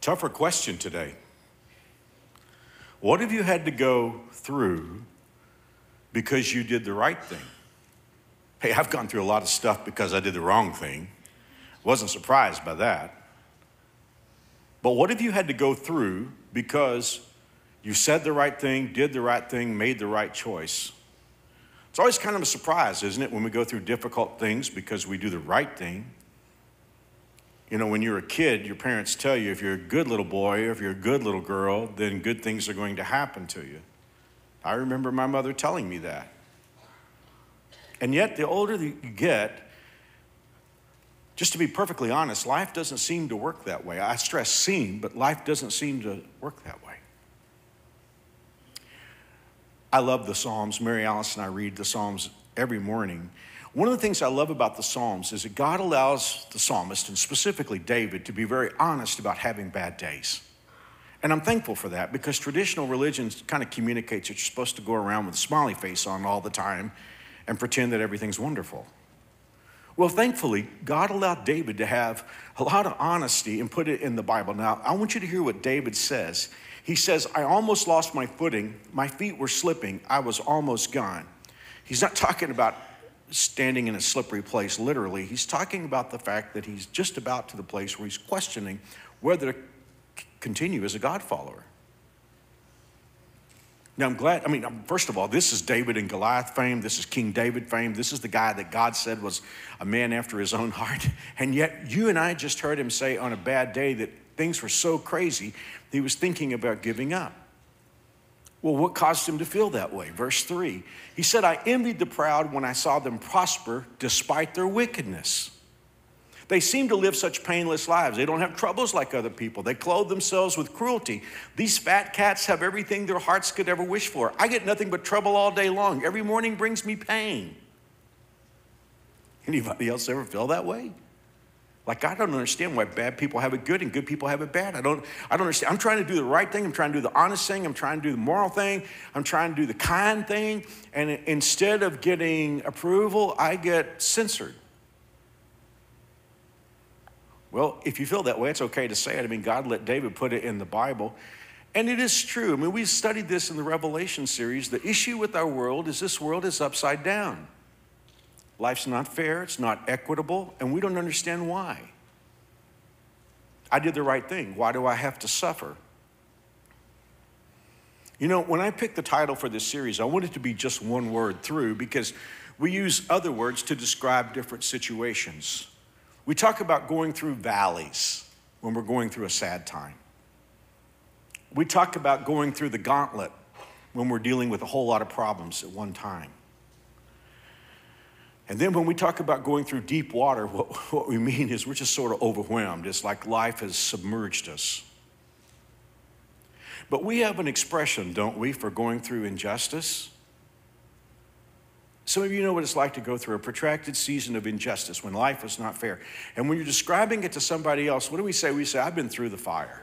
Tougher question today. What have you had to go through because you did the right thing? Hey, I've gone through a lot of stuff because I did the wrong thing. Wasn't surprised by that. But what have you had to go through because you said the right thing, did the right thing, made the right choice? It's always kind of a surprise, isn't it, when we go through difficult things because we do the right thing you know, when you're a kid, your parents tell you if you're a good little boy or if you're a good little girl, then good things are going to happen to you. I remember my mother telling me that. And yet, the older you get, just to be perfectly honest, life doesn't seem to work that way. I stress seem, but life doesn't seem to work that way. I love the Psalms. Mary Alice and I read the Psalms every morning. One of the things I love about the Psalms is that God allows the psalmist, and specifically David, to be very honest about having bad days. And I'm thankful for that because traditional religion kind of communicates that you're supposed to go around with a smiley face on all the time and pretend that everything's wonderful. Well, thankfully, God allowed David to have a lot of honesty and put it in the Bible. Now, I want you to hear what David says. He says, I almost lost my footing. My feet were slipping. I was almost gone. He's not talking about standing in a slippery place, literally. He's talking about the fact that he's just about to the place where he's questioning whether to continue as a God follower. Now, I'm glad, I mean, um, first of all, this is David and Goliath fame. This is King David fame. This is the guy that God said was a man after his own heart. And yet, you and I just heard him say on a bad day that things were so crazy, he was thinking about giving up. Well, what caused him to feel that way? Verse 3 He said, I envied the proud when I saw them prosper despite their wickedness. They seem to live such painless lives. They don't have troubles like other people. They clothe themselves with cruelty. These fat cats have everything their hearts could ever wish for. I get nothing but trouble all day long. Every morning brings me pain. Anybody else ever feel that way? Like, I don't understand why bad people have it good and good people have it bad. I don't, I don't understand. I'm trying to do the right thing. I'm trying to do the honest thing. I'm trying to do the moral thing. I'm trying to do the kind thing. And instead of getting approval, I get censored. Well, if you feel that way, it's okay to say it. I mean, God let David put it in the Bible. And it is true. I mean, we studied this in the Revelation series. The issue with our world is this world is upside down. Life's not fair, it's not equitable, and we don't understand why. I did the right thing. Why do I have to suffer? You know, when I picked the title for this series, I wanted to be just one word through because we use other words to describe different situations. We talk about going through valleys when we're going through a sad time. We talk about going through the gauntlet when we're dealing with a whole lot of problems at one time. And then when we talk about going through deep water, what, what we mean is we're just sort of overwhelmed. It's like life has submerged us. But we have an expression, don't we, for going through injustice? Some of you know what it's like to go through a protracted season of injustice when life is not fair. And when you're describing it to somebody else, what do we say? We say, I've been through the fire.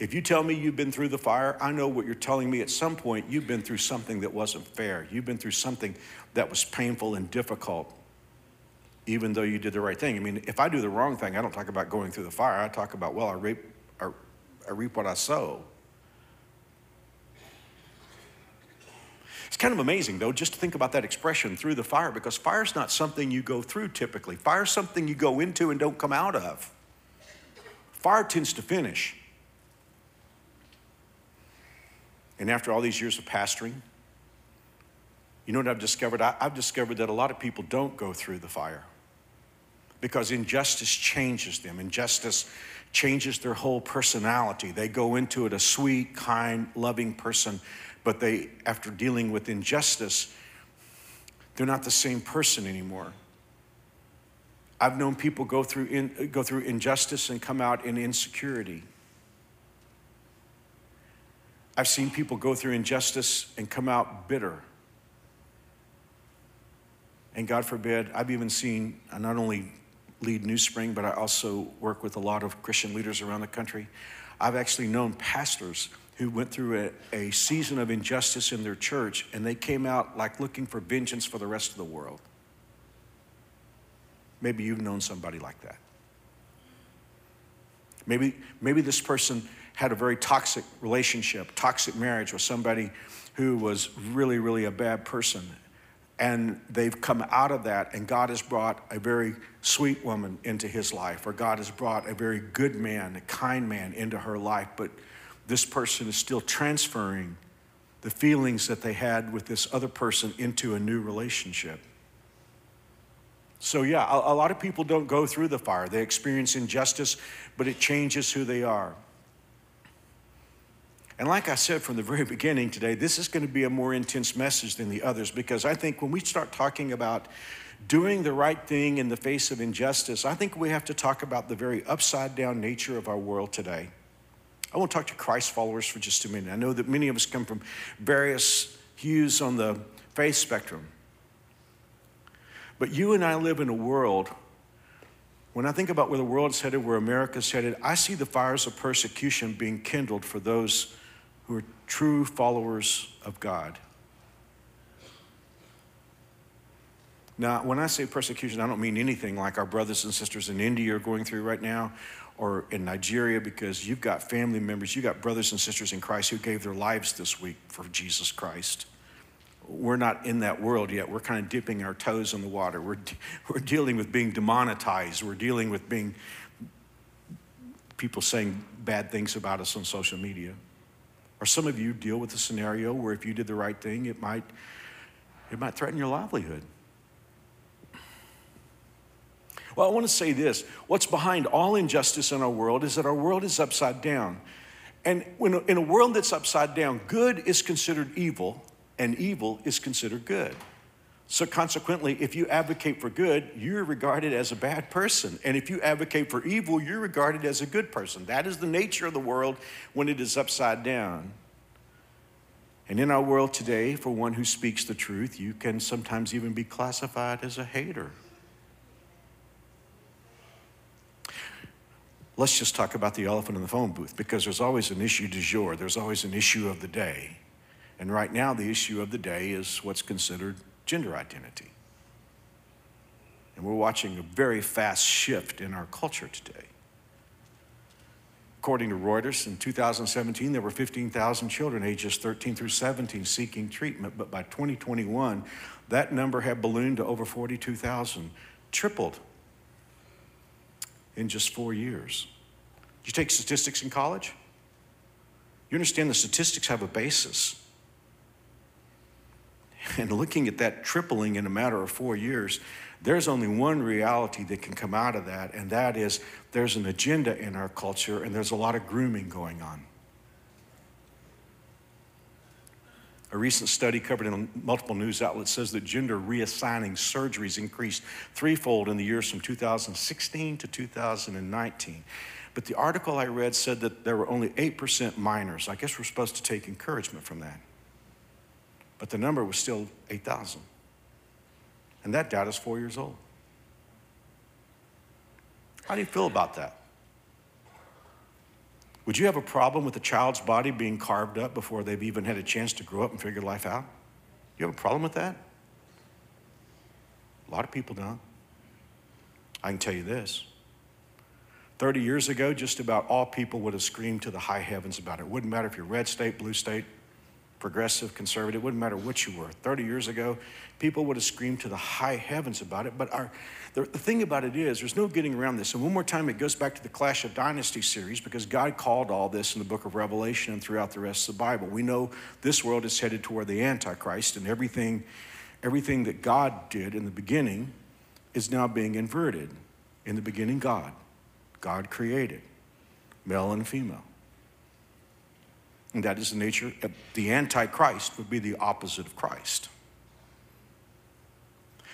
If you tell me you've been through the fire, I know what you're telling me at some point you've been through something that wasn't fair. You've been through something that was painful and difficult, even though you did the right thing. I mean, if I do the wrong thing, I don't talk about going through the fire. I talk about, well, I reap, I, I reap what I sow. It's kind of amazing, though, just to think about that expression through the fire, because fire's not something you go through typically. Fire's something you go into and don't come out of. Fire tends to finish. And after all these years of pastoring, you know what I've discovered? I, have discovered that a lot of people don't go through the fire because injustice changes them. Injustice changes their whole personality. They go into it a sweet, kind, loving person, but they, after dealing with injustice, they're not the same person anymore. I've known people go through, in, go through injustice and come out in insecurity. I've seen people go through injustice and come out bitter. And God forbid, I've even seen, I not only lead NewSpring, but I also work with a lot of Christian leaders around the country. I've actually known pastors who went through a, a season of injustice in their church and they came out like looking for vengeance for the rest of the world. Maybe you've known somebody like that. Maybe, maybe this person had a very toxic relationship, toxic marriage with somebody who was really, really a bad person. And they've come out of that, and God has brought a very sweet woman into his life, or God has brought a very good man, a kind man into her life. But this person is still transferring the feelings that they had with this other person into a new relationship. So, yeah, a, a, lot of people don't go through the fire. They experience injustice, but it changes who they are. And like I said from the very beginning today, this is going to be a more intense message than the others because I think when we start talking about doing the right thing in the face of injustice, I think we have to talk about the very upside down nature of our world today. I want to talk to Christ followers for just a minute. I know that many of us come from various hues on the faith spectrum. But you and I live in a world, when I think about where the world's headed, where America's headed, I see the fires of persecution being kindled for those who are true followers of God. Now, when I say persecution, I don't mean anything like our brothers and sisters in India are going through right now or in Nigeria because you've got family members, you've got brothers and sisters in Christ who gave their lives this week for Jesus Christ we're not in that world yet. We're kind of dipping our toes in the water. We're, we're dealing with being demonetized. We're dealing with being people saying bad things about us on social media. Or some of you deal with a scenario where if you did the right thing, it might, it might threaten your livelihood. Well, I want to say this what's behind all injustice in our world is that our world is upside down. And when, in a world that's upside down, good is considered evil and evil is considered good. So, consequently, if you advocate for good, you're regarded as a bad person. And if you advocate for evil, you're regarded as a good person. That is the nature of the world when it is upside down. And in our world today, for one who speaks the truth, you can sometimes even be classified as a hater. Let's just talk about the elephant in the phone booth because there's always an issue du jour, there's always an issue of the day. And right now, the issue of the day is what's considered gender identity. And we're watching a very fast shift in our culture today. According to Reuters, in 2017, there were 15,000 children ages 13 through 17 seeking treatment, but by 2021, that number had ballooned to over 42,000, tripled in just four years. Did you take statistics in college? You understand the statistics have a basis. And looking at that tripling in a matter of four years, there's only one reality that can come out of that, and that is there's an agenda in our culture and there's a lot of grooming going on. A recent study covered in multiple news outlets says that gender reassigning surgeries increased threefold in the years from 2016 to 2019. But the article I read said that there were only 8% minors. I guess we're supposed to take encouragement from that but the number was still 8,000. And that data's four years old. How do you feel about that? Would you have a problem with a child's body being carved up before they've even had a chance to grow up and figure life out? You have a problem with that? A lot of people don't. I can tell you this 30 years ago, just about all people would have screamed to the high heavens about it. It wouldn't matter if you're red state, blue state, progressive, conservative, it wouldn't matter what you were. 30 years ago, people would have screamed to the high heavens about it. But our, the, the thing about it is, there's no getting around this. And one more time, it goes back to the Clash of Dynasties series because God called all this in the book of Revelation and throughout the rest of the Bible. We know this world is headed toward the Antichrist, and everything, everything that God did in the beginning is now being inverted. In the beginning, God. God created male and female. And that is the nature of the Antichrist, would be the opposite of Christ.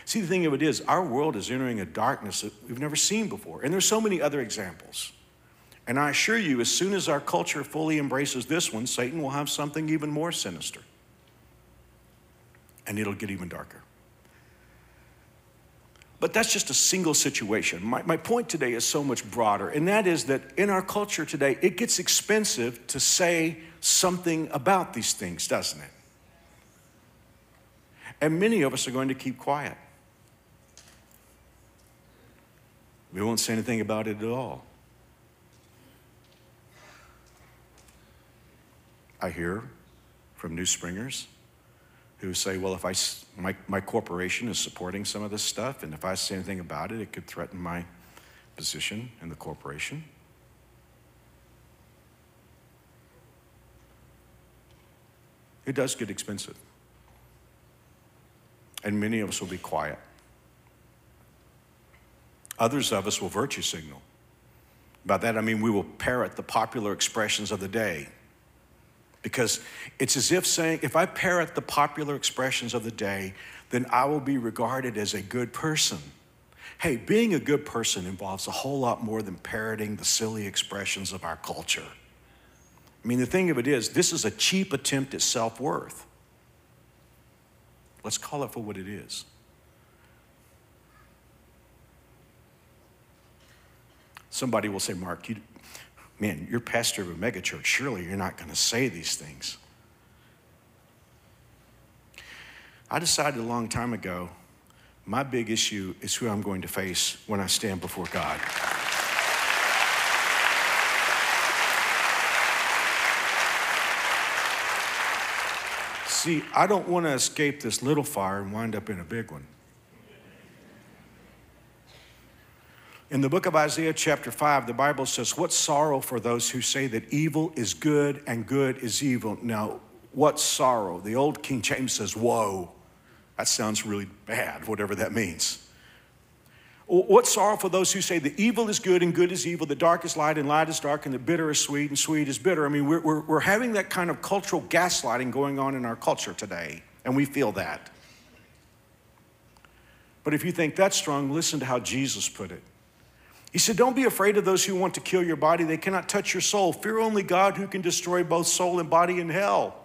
See, the thing of it is, our world is entering a darkness that we've never seen before. And there's so many other examples. And I assure you, as soon as our culture fully embraces this one, Satan will have something even more sinister. And it'll get even darker. But that's just a single situation. My, my point today is so much broader, and that is that in our culture today, it gets expensive to say something about these things, doesn't it? And many of us are going to keep quiet. We won't say anything about it at all. I hear from New Springers who say, well, if I, my, my corporation is supporting some of this stuff, and if I say anything about it, it could threaten my position in the corporation. It does get expensive. And many of us will be quiet. Others of us will virtue signal. By that I mean we will parrot the popular expressions of the day. Because it's as if saying, if I parrot the popular expressions of the day, then I will be regarded as a good person. Hey, being a good person involves a whole lot more than parroting the silly expressions of our culture. I mean, the thing of it is, this is a cheap attempt at self worth. Let's call it for what it is. Somebody will say, Mark, you, man, you're pastor of a megachurch. Surely you're not going to say these things. I decided a long time ago my big issue is who I'm going to face when I stand before God. See, I don't want to escape this little fire and wind up in a big one. In the book of Isaiah, chapter 5, the Bible says, What sorrow for those who say that evil is good and good is evil. Now, what sorrow? The old King James says, Woe. That sounds really bad, whatever that means. What sorrow for those who say the evil is good and good is evil, the dark is light and light is dark, and the bitter is sweet and sweet is bitter. I mean, we're, we're, we're having that kind of cultural gaslighting going on in our culture today, and we feel that. But if you think that's strong, listen to how Jesus put it. He said, Don't be afraid of those who want to kill your body. They cannot touch your soul. Fear only God who can destroy both soul and body in hell.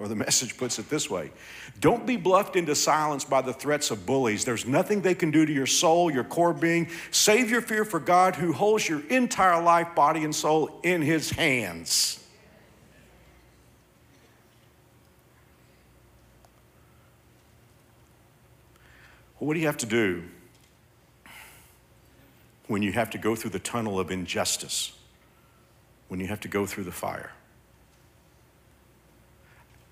Or the message puts it this way Don't be bluffed into silence by the threats of bullies. There's nothing they can do to your soul, your core being. Save your fear for God who holds your entire life, body, and soul in his hands. what do you have to do when you have to go through the tunnel of injustice, when you have to go through the fire.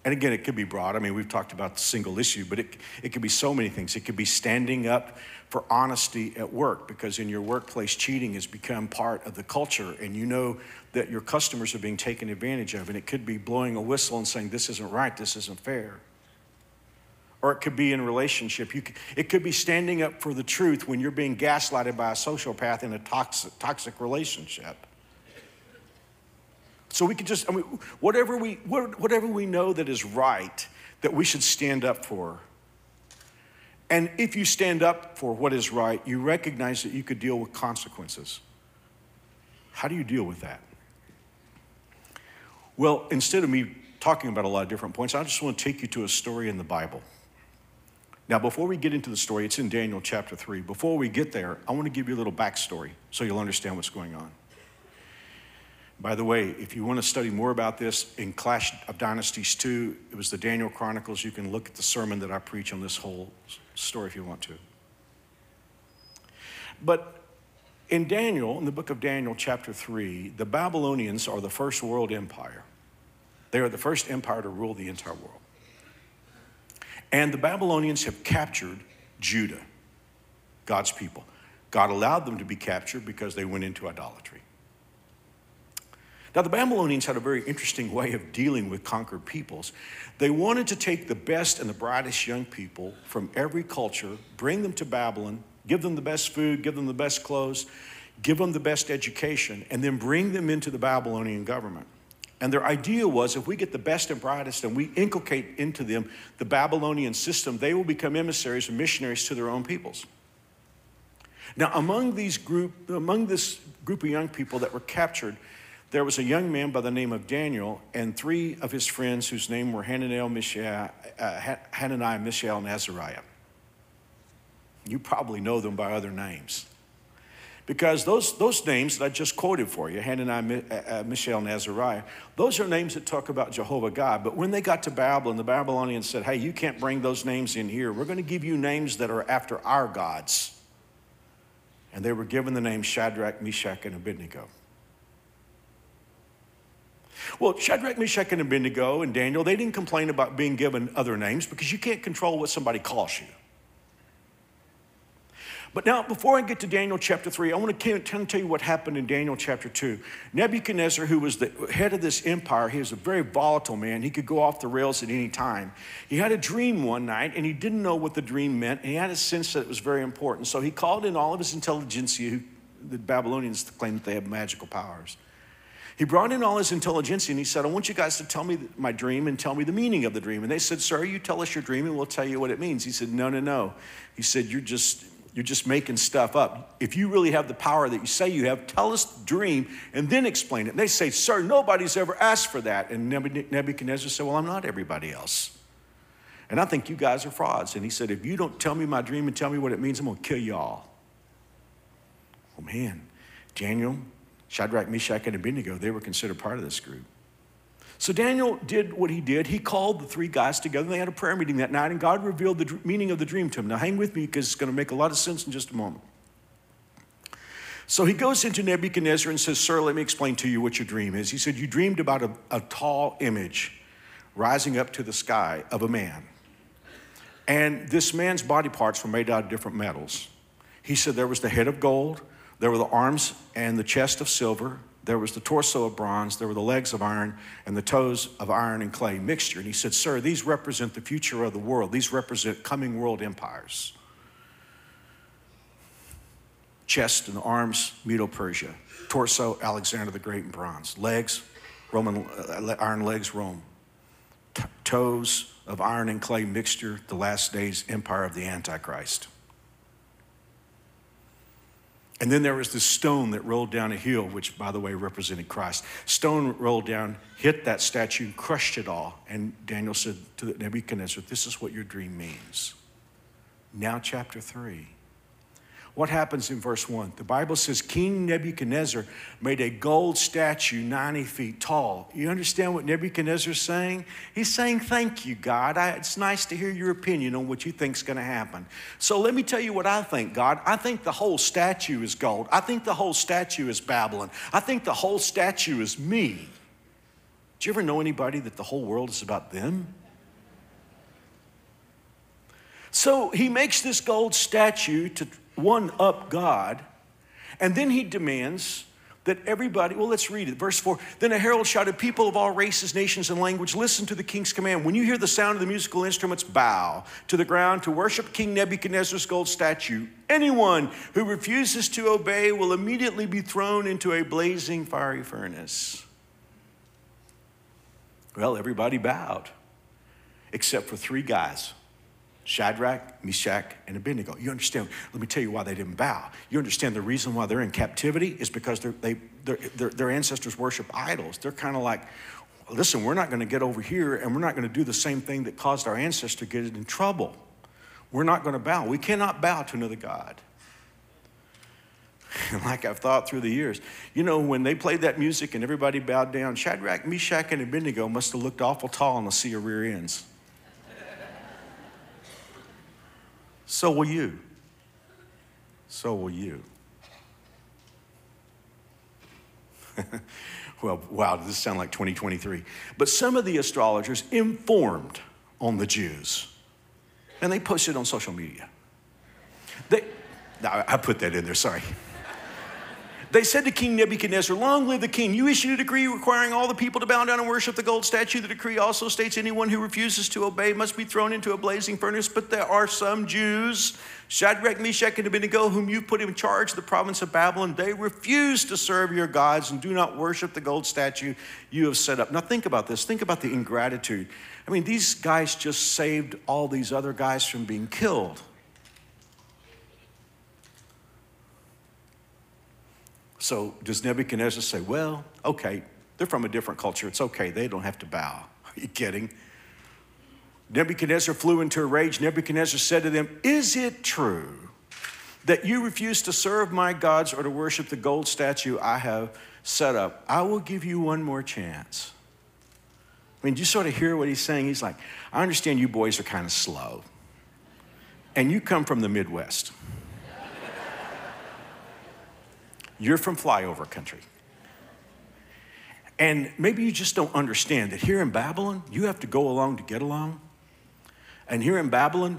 And again, it could be broad. I mean, we've talked about the single issue, but it, it could be so many things. It could be standing up for honesty at work because in your workplace, cheating has become part of the culture, and you know that your customers are being taken advantage of. And it could be blowing a whistle and saying, This isn't right, this isn't fair or it could be in relationship. Could, it could be standing up for the truth when you're being gaslighted by a sociopath in a toxic, toxic relationship. So we could just, I mean, whatever we, whatever we know that is right, that we should stand up for. And if you stand up for what is right, you recognize that you could deal with consequences. How do you deal with that? Well, instead of me talking about a lot of different points, I just want to take you to a story in the Bible. Now, before we get into the story, it's in Daniel chapter 3. Before we get there, I want to give you a little backstory so you'll understand what's going on. By the way, if you want to study more about this in Clash of Dynasties 2, it was the Daniel Chronicles. You can look at the sermon that I preach on this whole story if you want to. But in Daniel, in the book of Daniel, chapter 3, the Babylonians are the first world empire. They are the first empire to rule the entire world. And the Babylonians have captured Judah, God's people. God allowed them to be captured because they went into idolatry. Now, the Babylonians had a very interesting way of dealing with conquered peoples. They wanted to take the best and the brightest young people from every culture, bring them to Babylon, give them the best food, give them the best clothes, give them the best education, and then bring them into the Babylonian government. And their idea was if we get the best and brightest and we inculcate into them the Babylonian system, they will become emissaries and missionaries to their own peoples. Now, among these group, among this group of young people that were captured, there was a young man by the name of Daniel and three of his friends whose name were Hananiah, Mishael, uh, Hananiah, Mishael, and Azariah. You probably know them by other names. Because those, those names that I just quoted for you, Hananiah, uh, uh, Mishael, and Azariah, those are names that talk about Jehovah God. But when they got to Babylon, the Babylonians said, hey, you can't bring those names in here. We're going to give you names that are after our gods. And they were given the name Shadrach, Meshach, and Abednego. Well, Shadrach, Meshach, and Abednego and Daniel, they didn't complain about being given other names because you can't control what somebody calls you. But now, before I get to Daniel chapter 3, I want to tell you what happened in Daniel chapter 2. Nebuchadnezzar, who was the head of this empire, he was a very volatile man. He could go off the rails at any time. He had a dream one night, and he didn't know what the dream meant, and he had a sense that it was very important. So he called in all of his intelligentsia, the Babylonians claim that they have magical powers. He brought in all his intelligentsia and he said, I want you guys to tell me my dream and tell me the meaning of the dream. And they said, Sir, you tell us your dream and we'll tell you what it means. He said, No, no, no. He said, You're just you're just making stuff up. If you really have the power that you say you have, tell us the dream and then explain it. And they say, Sir, nobody's ever asked for that. And Nebuchadnezzar said, Well, I'm not everybody else. And I think you guys are frauds. And he said, If you don't tell me my dream and tell me what it means, I'm going to kill you all. Oh, man. Daniel, Shadrach, Meshach, and Abednego, they were considered part of this group. So Daniel did what he did. He called the three guys together. They had a prayer meeting that night, and God revealed the meaning of the dream to him. Now, hang with me because it's going to make a lot of sense in just a moment. So he goes into Nebuchadnezzar and says, Sir, let me explain to you what your dream is. He said, You dreamed about a, a tall image rising up to the sky of a man. And this man's body parts were made out of different metals. He said there was the head of gold, there were the arms and the chest of silver, there was the torso of bronze, there were the legs of iron, and the toes of iron and clay mixture. And he said, Sir, these represent the future of the world, these represent coming world empires. Chest and arms, Medo Persia. Torso, Alexander the Great in bronze. Legs, Roman uh, iron legs, Rome. T- toes of iron and clay mixture, the last days empire of the Antichrist. And then there was this stone that rolled down a hill, which, by the way, represented Christ. Stone rolled down, hit that statue, crushed it all. And Daniel said to Nebuchadnezzar, This is what your dream means. Now, chapter 3. What happens in verse 1? The Bible says King Nebuchadnezzar made a gold statue 90 feet tall. You understand what Nebuchadnezzar's saying? He's saying, Thank you, God. I, it's nice to hear your opinion on what you think's going to happen. So let me tell you what I think, God. I think the whole statue is gold. I think the whole statue is Babylon. I think the whole statue is me. Do you ever know anybody that the whole world is about them? So he makes this gold statue to one up God. And then he demands that everybody, well, let's read it. Verse 4 Then a herald shouted, People of all races, nations, and language, listen to the king's command. When you hear the sound of the musical instruments, bow to the ground to worship King Nebuchadnezzar's gold statue. Anyone who refuses to obey will immediately be thrown into a blazing fiery furnace. Well, everybody bowed, except for three guys. Shadrach, Meshach, and Abednego. You understand? Let me tell you why they didn't bow. You understand the reason why they're in captivity is because they, their, their ancestors worship idols. They're kind of like, listen, we're not going to get over here and we're not going to do the same thing that caused our ancestors to get in trouble. We're not going to bow. We cannot bow to another God. Like I've thought through the years, you know, when they played that music and everybody bowed down, Shadrach, Meshach, and Abednego must have looked awful tall on the sea of rear ends. So will you. So will you. well, wow, does this sound like 2023? But some of the astrologers informed on the Jews, and they posted on social media. They, I put that in there, sorry. They said to King Nebuchadnezzar, Long live the king. You issued a decree requiring all the people to bow down and worship the gold statue. The decree also states anyone who refuses to obey must be thrown into a blazing furnace. But there are some Jews, Shadrach, Meshach, and Abednego, whom you put in charge of the province of Babylon. They refuse to serve your gods and do not worship the gold statue you have set up. Now, think about this. Think about the ingratitude. I mean, these guys just saved all these other guys from being killed. So does Nebuchadnezzar say, well, okay, they're from a different culture. It's okay. They don't have to bow. Are you kidding? Nebuchadnezzar flew into a rage. Nebuchadnezzar said to them, Is it true that you refuse to serve my gods or to worship the gold statue I have set up? I will give you one more chance. I mean, do you sort of hear what he's saying? He's like, I understand you boys are kind of slow, and you come from the Midwest. You're from flyover country. And maybe you just don't understand that here in Babylon, you have to go along to get along. And here in Babylon,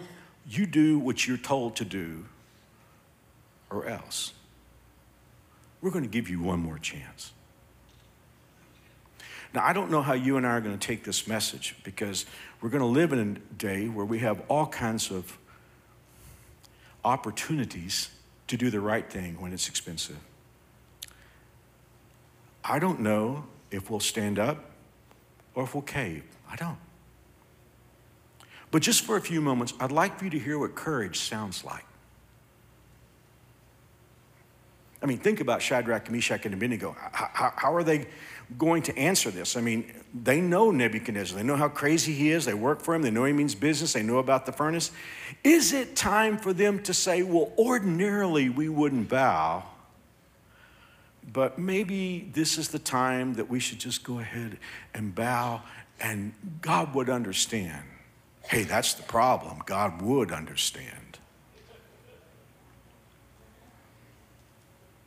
you do what you're told to do or else. We're going to give you one more chance. Now, I don't know how you and I are going to take this message because we're going to live in a day where we have all kinds of opportunities to do the right thing when it's expensive. I don't know if we'll stand up or if we'll cave. I don't. But just for a few moments, I'd like for you to hear what courage sounds like. I mean, think about Shadrach, Meshach, and Abednego. How, how, are they going to answer this? I mean, they know Nebuchadnezzar. They know how crazy he is. They work for him. They know he means business. They know about the furnace. Is it time for them to say, well, ordinarily we wouldn't bow, but maybe this is the time that we should just go ahead and bow, and God would understand. Hey, that's the problem. God would understand.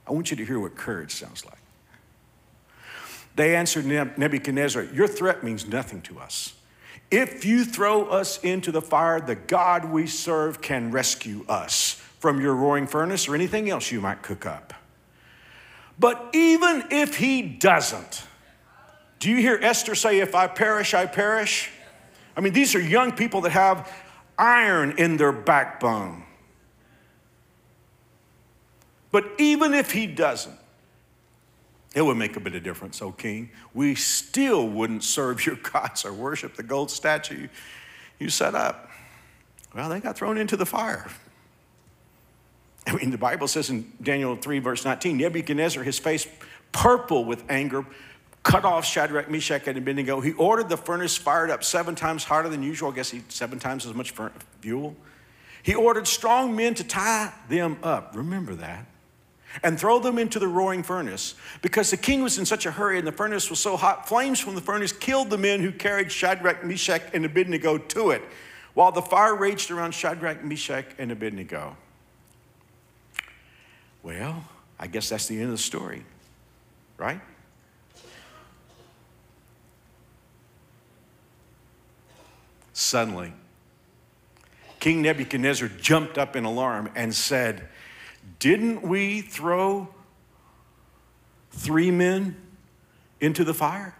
I want you to hear what courage sounds like. They answered Nebuchadnezzar, Your threat means nothing to us. If you throw us into the fire, the God we serve can rescue us from your roaring furnace or anything else you might cook up. But even if he doesn't, do you hear Esther say, If I perish, I perish? I mean, these are young people that have iron in their backbone. But even if he doesn't, it would make a bit of difference, O king. We still wouldn't serve your gods or worship the gold statue you set up. Well, they got thrown into the fire. Mean, the Bible says in Daniel 3, verse 19, Nebuchadnezzar, his face purple with anger, cut off Shadrach, Meshach, and Abednego. He ordered the furnace fired up seven times harder than usual. I guess he seven times as much fuel. He ordered strong men to tie them up. Remember that. And throw them into the roaring furnace. Because the king was in such a hurry and the furnace was so hot, flames from the furnace killed the men who carried Shadrach, Meshach, and Abednego to it, while the fire raged around Shadrach, Meshach, and Abednego. Well, I guess that's the end of the story, right? Suddenly, King Nebuchadnezzar jumped up in alarm and said, Didn't we throw three men into the fire?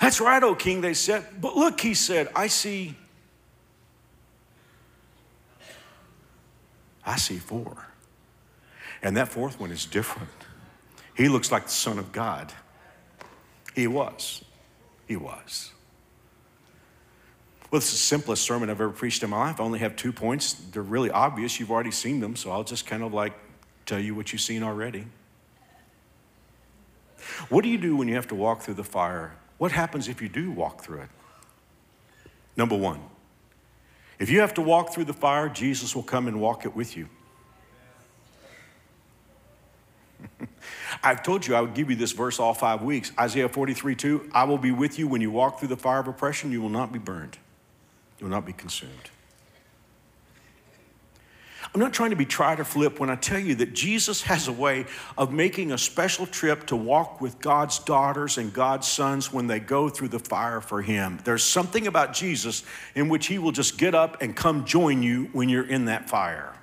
That's right, O king, they said. But look, he said, I see. I see four. And that fourth one is different. He looks like the Son of God. He was. He was. Well, it's the simplest sermon I've ever preached in my life. I only have two points. They're really obvious. You've already seen them, so I'll just kind of like tell you what you've seen already. What do you do when you have to walk through the fire? What happens if you do walk through it? Number one, if you have to walk through the fire, Jesus will come and walk it with you. I've told you I would give you this verse all five weeks. Isaiah 43 2 I will be with you when you walk through the fire of oppression, you will not be burned, you will not be consumed. I'm not trying to be try to flip when I tell you that Jesus has a way of making a special trip to walk with God's daughters and God's sons when they go through the fire for Him. There's something about Jesus in which He will just get up and come join you when you're in that fire.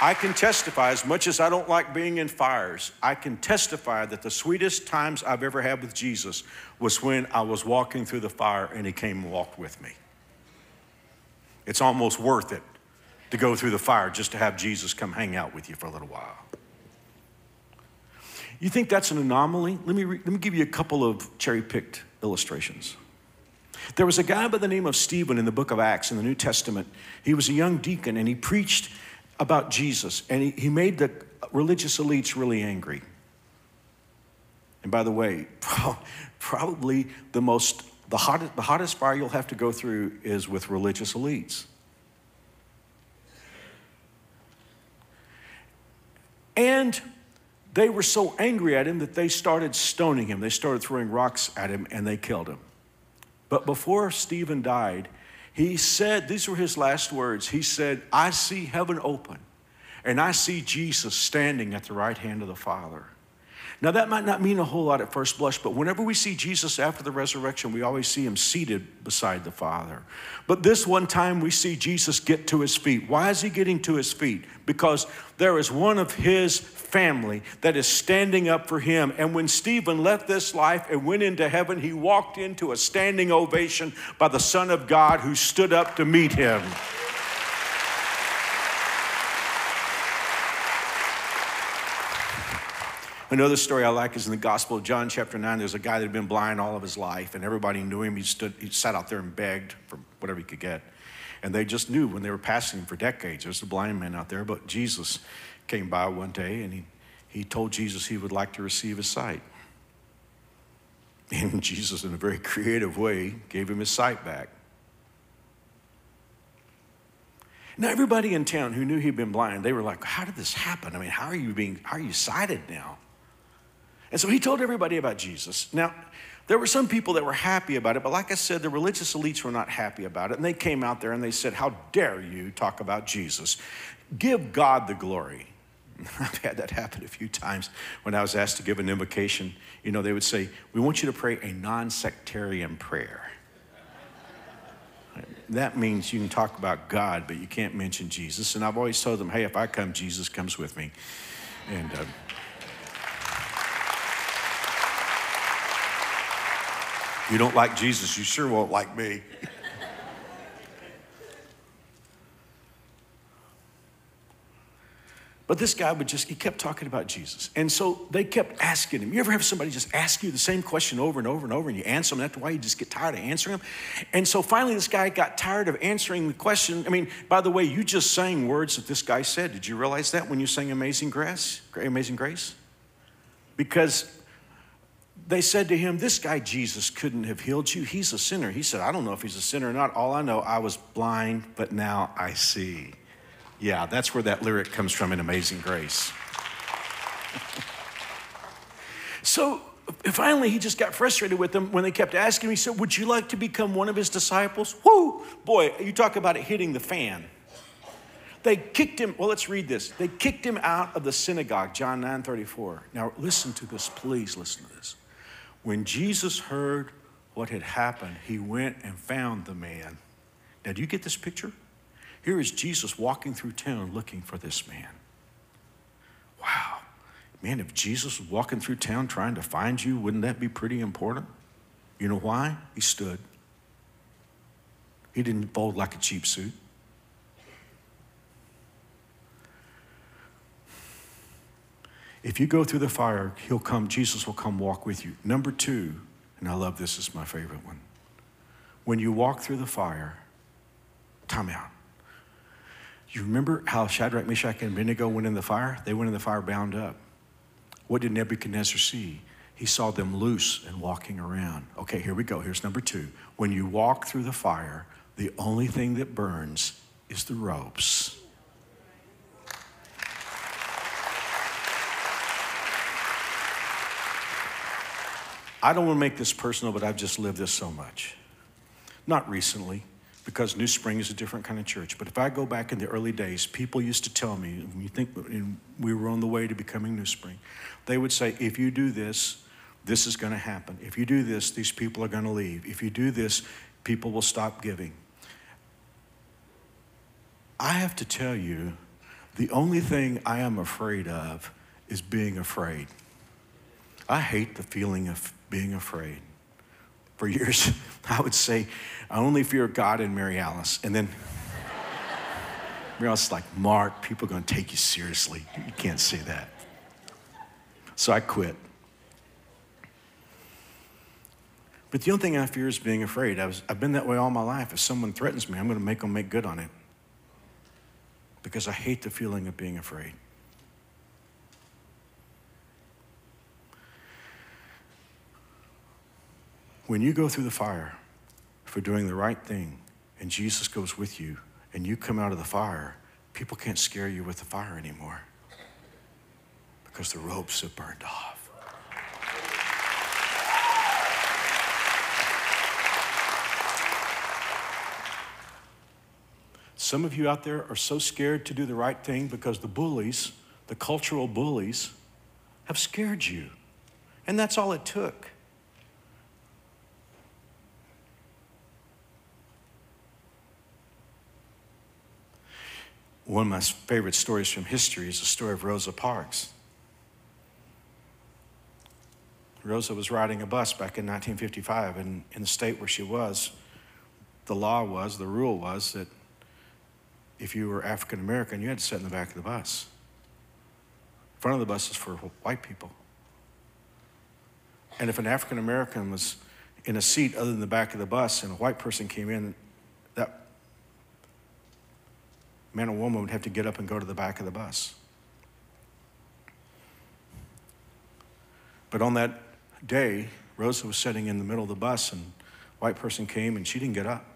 I can testify, as much as I don't like being in fires, I can testify that the sweetest times I've ever had with Jesus was when I was walking through the fire and He came and walked with me. It's almost worth it to go through the fire just to have Jesus come hang out with you for a little while. You think that's an anomaly? Let me, re- let me give you a couple of cherry picked illustrations. There was a guy by the name of Stephen in the book of Acts in the New Testament. He was a young deacon and he preached about Jesus, and he, he made the religious elites really angry. And by the way, probably the most the hottest, the hottest fire you'll have to go through is with religious elites. And they were so angry at him that they started stoning him. They started throwing rocks at him and they killed him. But before Stephen died, he said, these were his last words. He said, I see heaven open and I see Jesus standing at the right hand of the Father. Now, that might not mean a whole lot at first blush, but whenever we see Jesus after the resurrection, we always see him seated beside the Father. But this one time we see Jesus get to his feet. Why is he getting to his feet? Because there is one of his family that is standing up for him. And when Stephen left this life and went into heaven, he walked into a standing ovation by the Son of God who stood up to meet him. Another story I like is in the Gospel of John, chapter 9. There's a guy that had been blind all of his life, and everybody knew him. He, stood, he sat out there and begged for whatever he could get. And they just knew when they were passing him for decades, there's a blind man out there. But Jesus came by one day and he, he told Jesus he would like to receive his sight. And Jesus, in a very creative way, gave him his sight back. Now, everybody in town who knew he'd been blind, they were like, How did this happen? I mean, how are you being, how are you sighted now? And so he told everybody about Jesus. Now, there were some people that were happy about it, but like I said, the religious elites were not happy about it. And they came out there and they said, How dare you talk about Jesus? Give God the glory. I've had that happen a few times when I was asked to give an invocation. You know, they would say, We want you to pray a non sectarian prayer. That means you can talk about God, but you can't mention Jesus. And I've always told them, Hey, if I come, Jesus comes with me. And. Uh, You don't like Jesus, you sure won't like me. But this guy would just, he kept talking about Jesus. And so they kept asking him. You ever have somebody just ask you the same question over and over and over and you answer them? That's why you just get tired of answering them. And so finally, this guy got tired of answering the question. I mean, by the way, you just sang words that this guy said. Did you realize that when you sang Amazing Grace? Amazing Grace? Because they said to him, This guy Jesus couldn't have healed you. He's a sinner. He said, I don't know if he's a sinner or not. All I know, I was blind, but now I see. Yeah, that's where that lyric comes from in Amazing Grace. so finally, he just got frustrated with them when they kept asking him. He said, Would you like to become one of his disciples? Whoo! Boy, you talk about it hitting the fan. They kicked him, well, let's read this. They kicked him out of the synagogue, John 9 34. Now, listen to this, please listen to this. When Jesus heard what had happened, he went and found the man. Now, do you get this picture? Here is Jesus walking through town looking for this man. Wow. Man, if Jesus was walking through town trying to find you, wouldn't that be pretty important? You know why? He stood. He didn't fold like a cheap suit. If you go through the fire, he'll come, Jesus will come walk with you. Number two, and I love this, is my favorite one. When you walk through the fire, time out. You remember how Shadrach, Meshach, and Abednego went in the fire? They went in the fire bound up. What did Nebuchadnezzar see? He saw them loose and walking around. Okay, here we go. Here's number two. When you walk through the fire, the only thing that burns is the ropes. I don't want to make this personal, but I've just lived this so much. Not recently, because NewSpring is a different kind of church. But if I go back in the early days, people used to tell me, when you think we were on the way to becoming NewSpring, they would say, if you do this, this is going to happen. If you do this, these people are going to leave. If you do this, people will stop giving. I have to tell you The only thing I am afraid of is being afraid. I hate the feeling of being afraid. For years, I would say, I only fear God and Mary Alice. And then Mary Alice is like, Mark, people are going to take you seriously. You can't say that. So I quit. But the only thing I fear is being afraid. I was, I've been that way all my life. If someone threatens me, I'm going to make them make good on it because I hate the feeling of being afraid. When you go through the fire for doing the right thing and Jesus goes with you and you come out of the fire, people can't scare you with the fire anymore because the ropes have burned off. Some of you out there are so scared to do the right thing because the bullies, the cultural bullies, have scared you. And that's all it took. One of my favorite stories from history is the story of Rosa Parks. Rosa was riding a bus back in 1955, and in the state where she was, the law was, the rule was that if you were African American, you had to sit in the back of the bus. Front of the bus is for white people. And if an African American was in a seat other than the back of the bus and a white person came in, that man or woman would have to get up and go to the back of the bus. But on that day, Rosa was sitting in the middle of the bus, and a white person came, and she didn't get up.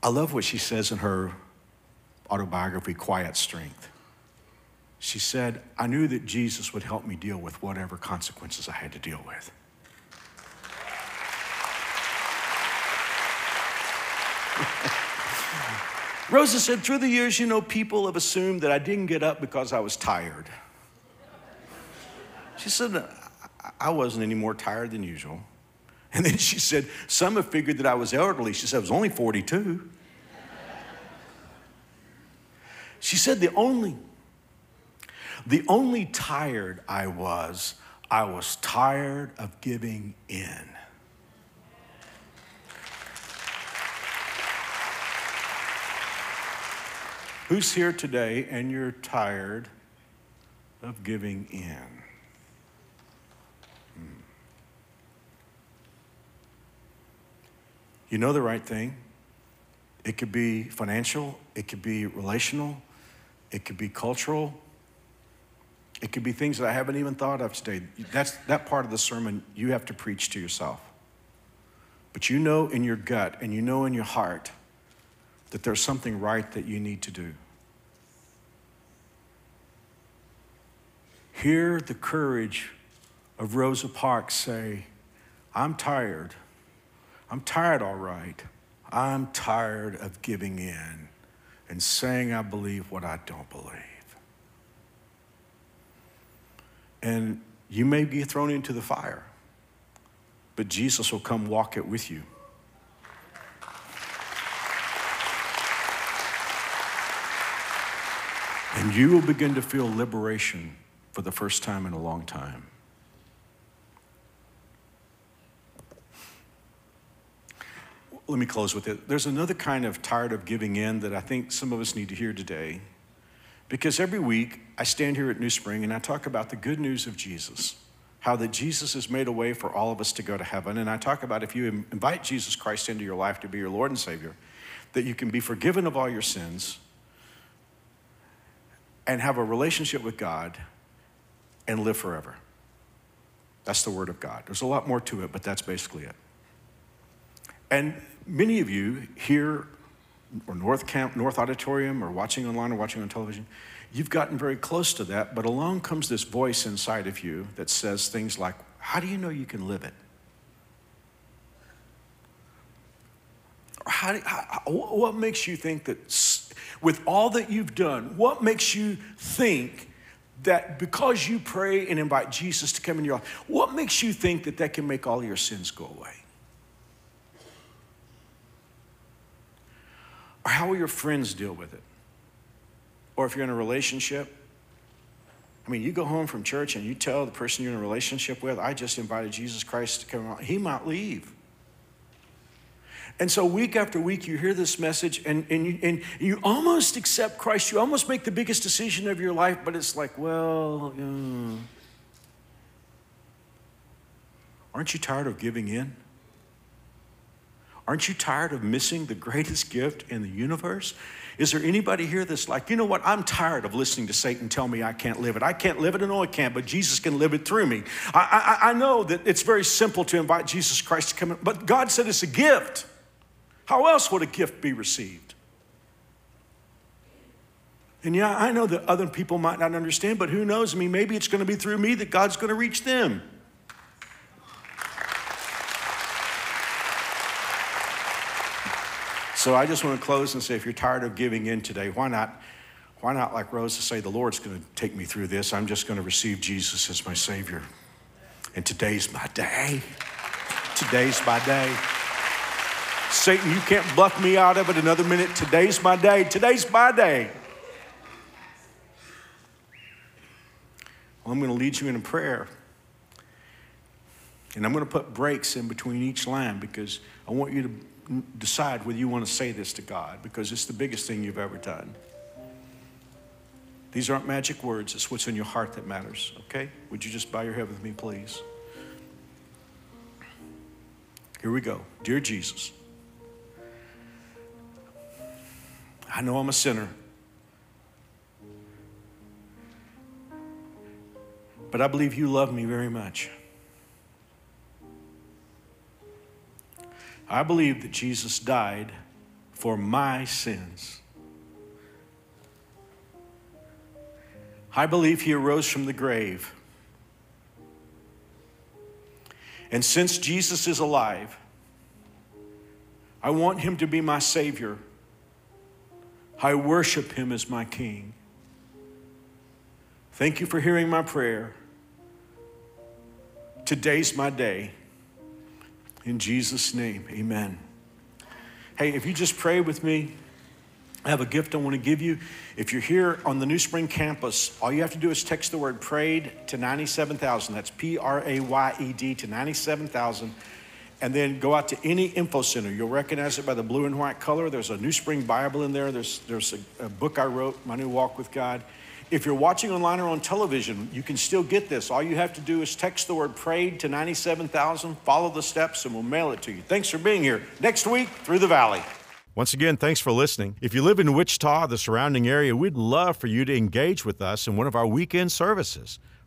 I love what she says in her autobiography, Quiet Strength. She said, I knew that Jesus would help me deal with whatever consequences I had to deal with. Rosa said, through the years, you know, people have assumed that I didn't get up because I was tired. She said, I wasn't any more tired than usual. And then she said, Some have figured that I was elderly. She said, I was only 42. She said, The only, the only tired I was, I was tired of giving in. Who's here today and you're tired of giving in? Hmm. You know the right thing. It could be financial, it could be relational, it could be cultural, it could be things that I haven't even thought of today. That's that part of the sermon you have to preach to yourself. But you know in your gut and you know in your heart that there's something right that you need to do. Hear the courage of Rosa Parks say, I'm tired. I'm tired, all right. I'm tired of giving in and saying I believe what I don't believe. And you may be thrown into the fire, but Jesus will come walk it with you. And you will begin to feel liberation for the first time in a long time. Let me close with it. There's another kind of tired of giving in that I think some of us need to hear today. Because every week I stand here at NewSpring and I talk about the good news of Jesus, how that Jesus has made a way for all of us to go to heaven. And I talk about if you invite Jesus Christ into your life to be your Lord and Savior, that you can be forgiven of all your sins and have a relationship with God and live forever. That's the Word of God. There's a lot more to it, but that's basically it. And many of you here, or North Camp, North Auditorium, or watching online or watching on television, you've gotten very close to that, but along comes this voice inside of you that says things like, How do you know you can live it? How, how, what makes you think that with all that you've done, what makes you think that because you pray and invite Jesus to come in your life, what makes you think that that can make all your sins go away? Or how will your friends deal with it? Or if you're in a relationship, I mean, you go home from church and you tell the person you're in a relationship with, I just invited Jesus Christ to come out. He might leave. And so, week after week, you hear this message and, and, you, and you almost accept Christ. You almost make the biggest decision of your life, but it's like, well, aren't you tired of giving in? Aren't you tired of missing the greatest gift in the universe? Is there anybody here that's like, you know what? I'm tired of listening to Satan tell me I can't live it. I can't live it. I know I can't, but Jesus can live it through me. I, I, I know that it's very simple to invite Jesus Christ to come in, but God said it's a gift. How else would a gift be received? And yeah, I know that other people might not understand, but who knows? I mean, maybe it's going to be through me that God's going to reach them. So I just want to close and say if you're tired of giving in today, why not? Why not, like Rose, to say, the Lord's going to take me through this? I'm just going to receive Jesus as my Savior. And today's my day. Today's my day. Satan, you can't bluff me out of it another minute. Today's my day. Today's my day. Well, I'm going to lead you in a prayer. And I'm going to put breaks in between each line because I want you to decide whether you want to say this to God because it's the biggest thing you've ever done. These aren't magic words, it's what's in your heart that matters, okay? Would you just bow your head with me, please? Here we go. Dear Jesus, I know I'm a sinner. But I believe you love me very much. I believe that Jesus died for my sins. I believe he arose from the grave. And since Jesus is alive, I want him to be my Savior I worship him as my king. Thank you for hearing my prayer. Today's my day. In Jesus' name, amen. Hey, if you just pray with me, I have a gift I want to give you. If you're here on the NewSpring campus, all you have to do is text the word prayed to 97,000. That's P R A Y E D to 97,000 and then go out to any info center. You'll recognize it by the blue and white color. There's a NewSpring Bible in there. There's, there's a, a, book I wrote, My New Walk with God. If you're watching online or on television, you can still get this. All you have to do is text the word prayed to 97,000, follow the steps, and we'll mail it to you. Thanks for being here. Next week, Through the Valley. Once again, thanks for listening. If you live in Wichita, the surrounding area, we'd love for you to engage with us in one of our weekend services.